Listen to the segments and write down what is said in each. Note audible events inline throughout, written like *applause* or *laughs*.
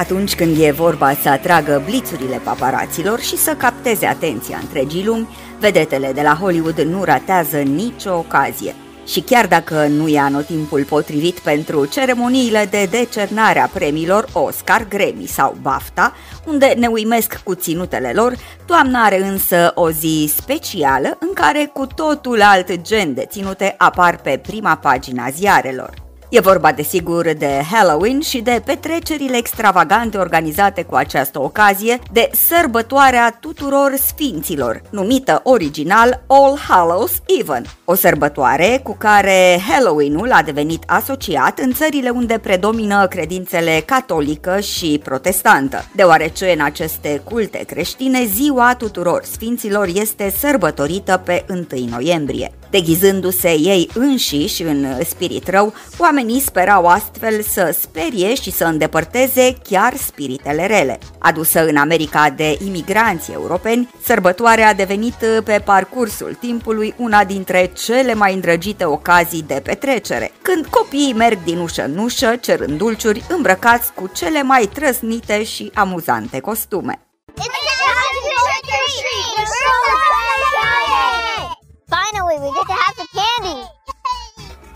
Atunci când e vorba să atragă blițurile paparaților și să capteze atenția întregii lumi, vedetele de la Hollywood nu ratează nicio ocazie. Și chiar dacă nu e anotimpul potrivit pentru ceremoniile de decernare a premiilor Oscar, Grammy sau BAFTA, unde ne uimesc cu ținutele lor, toamna are însă o zi specială în care cu totul alt gen de ținute apar pe prima pagina ziarelor. E vorba desigur de Halloween și de petrecerile extravagante organizate cu această ocazie, de sărbătoarea tuturor sfinților, numită original All Hallows Even, o sărbătoare cu care Halloween-ul a devenit asociat în țările unde predomină credințele catolică și protestantă, deoarece în aceste culte creștine ziua tuturor sfinților este sărbătorită pe 1 noiembrie. Deghizându-se ei înșiși în spirit rău, oamenii sperau astfel să sperie și să îndepărteze chiar spiritele rele. Adusă în America de imigranți europeni, sărbătoarea a devenit pe parcursul timpului una dintre cele mai îndrăgite ocazii de petrecere, când copiii merg din ușă în ușă cerând dulciuri îmbrăcați cu cele mai trăsnite și amuzante costume.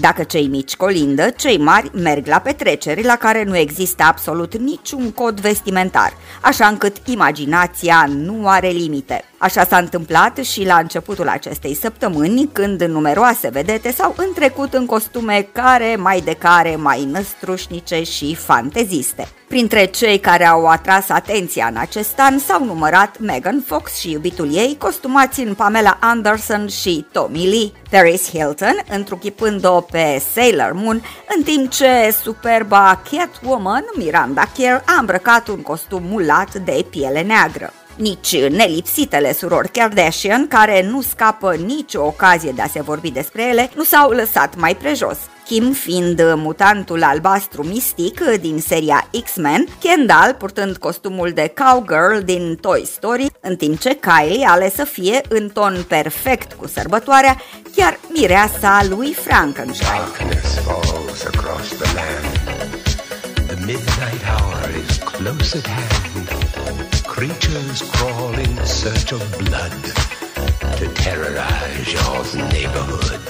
Dacă cei mici colindă, cei mari merg la petreceri la care nu există absolut niciun cod vestimentar, așa încât imaginația nu are limite. Așa s-a întâmplat și la începutul acestei săptămâni, când numeroase vedete s-au întrecut în costume care mai de care mai năstrușnice și fanteziste. Printre cei care au atras atenția în acest an s-au numărat Megan Fox și iubitul ei, costumați în Pamela Anderson și Tommy Lee, Paris Hilton, întruchipând-o pe Sailor Moon, în timp ce superba Catwoman, Miranda Kerr, a îmbrăcat un costum mulat de piele neagră nici nelipsitele surori Kardashian, care nu scapă nicio ocazie de a se vorbi despre ele, nu s-au lăsat mai prejos. Kim fiind mutantul albastru mistic din seria X-Men, Kendall purtând costumul de cowgirl din Toy Story, în timp ce Kylie ale să fie în ton perfect cu sărbătoarea, chiar mireasa lui Frankenstein. The midnight hour is close at hand. Creatures crawl in search of blood to terrorize your neighborhood.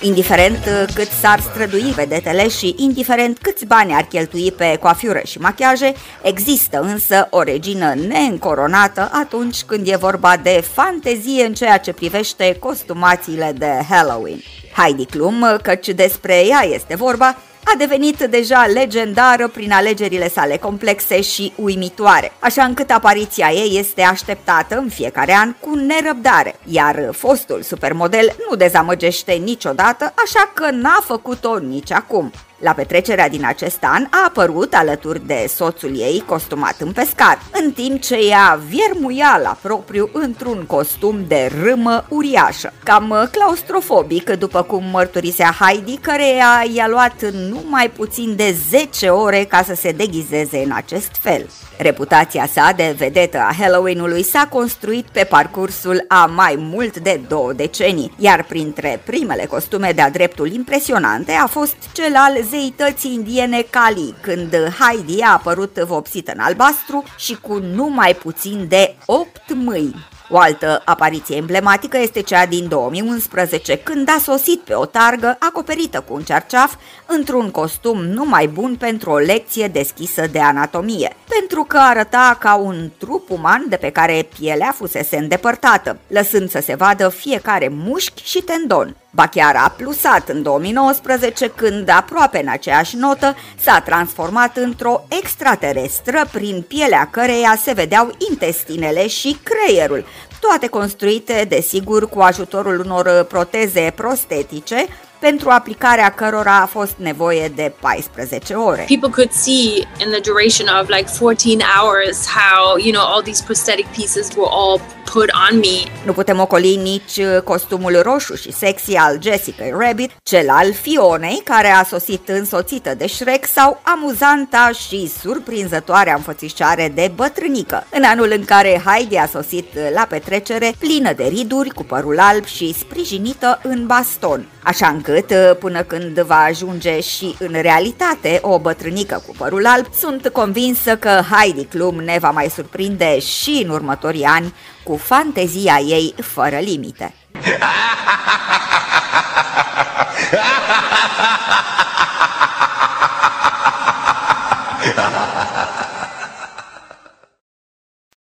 Indiferent cât s-ar strădui vedetele și indiferent câți bani ar cheltui pe coafură și machiaje, există însă o regină neîncoronată atunci când e vorba de fantezie în ceea ce privește costumațiile de Halloween. Heidi Klum, căci despre ea este vorba, a devenit deja legendară prin alegerile sale complexe și uimitoare, așa încât apariția ei este așteptată în fiecare an cu nerăbdare, iar fostul supermodel nu dezamăgește niciodată, așa că n-a făcut-o nici acum. La petrecerea din acest an a apărut alături de soțul ei costumat în pescar, în timp ce ea viermuia la propriu într-un costum de râmă uriașă, cam claustrofobic, după cum mărturisea Heidi, care i-a luat numai puțin de 10 ore ca să se deghizeze în acest fel. Reputația sa de vedetă a Halloween-ului s-a construit pe parcursul a mai mult de două decenii, iar printre primele costume de-a dreptul impresionante a fost cel al zeității indiene Kali, când Heidi a apărut vopsită în albastru și cu numai puțin de 8 mâini. O altă apariție emblematică este cea din 2011, când a sosit pe o targă acoperită cu un cerceaf într-un costum numai bun pentru o lecție deschisă de anatomie, pentru că arăta ca un trup uman de pe care pielea fusese îndepărtată, lăsând să se vadă fiecare mușchi și tendon. Ba chiar a plusat în 2019 când, aproape în aceeași notă, s-a transformat într-o extraterestră prin pielea căreia se vedeau intestinele și creierul, toate construite, desigur, cu ajutorul unor proteze prostetice, pentru aplicarea cărora a fost nevoie de 14 ore. People could see in the duration of like 14 hours how, you know, all these prosthetic pieces were all put on me. Nu putem ocoli nici uh, costumul roșu și sexy al Jessica Rabbit, cel al Fionei, care a sosit însoțită de Shrek, sau amuzanta și surprinzătoarea înfățișare de bătrânică, în anul în care Heidi a sosit la petrecere plină de riduri, cu părul alb și sprijinită în baston. Așa încât, uh, până când va ajunge și în realitate o bătrânică cu părul alb, sunt convinsă că Heidi Klum ne va mai surprinde și în următorii ani cu fantezia ei fără limite. *laughs*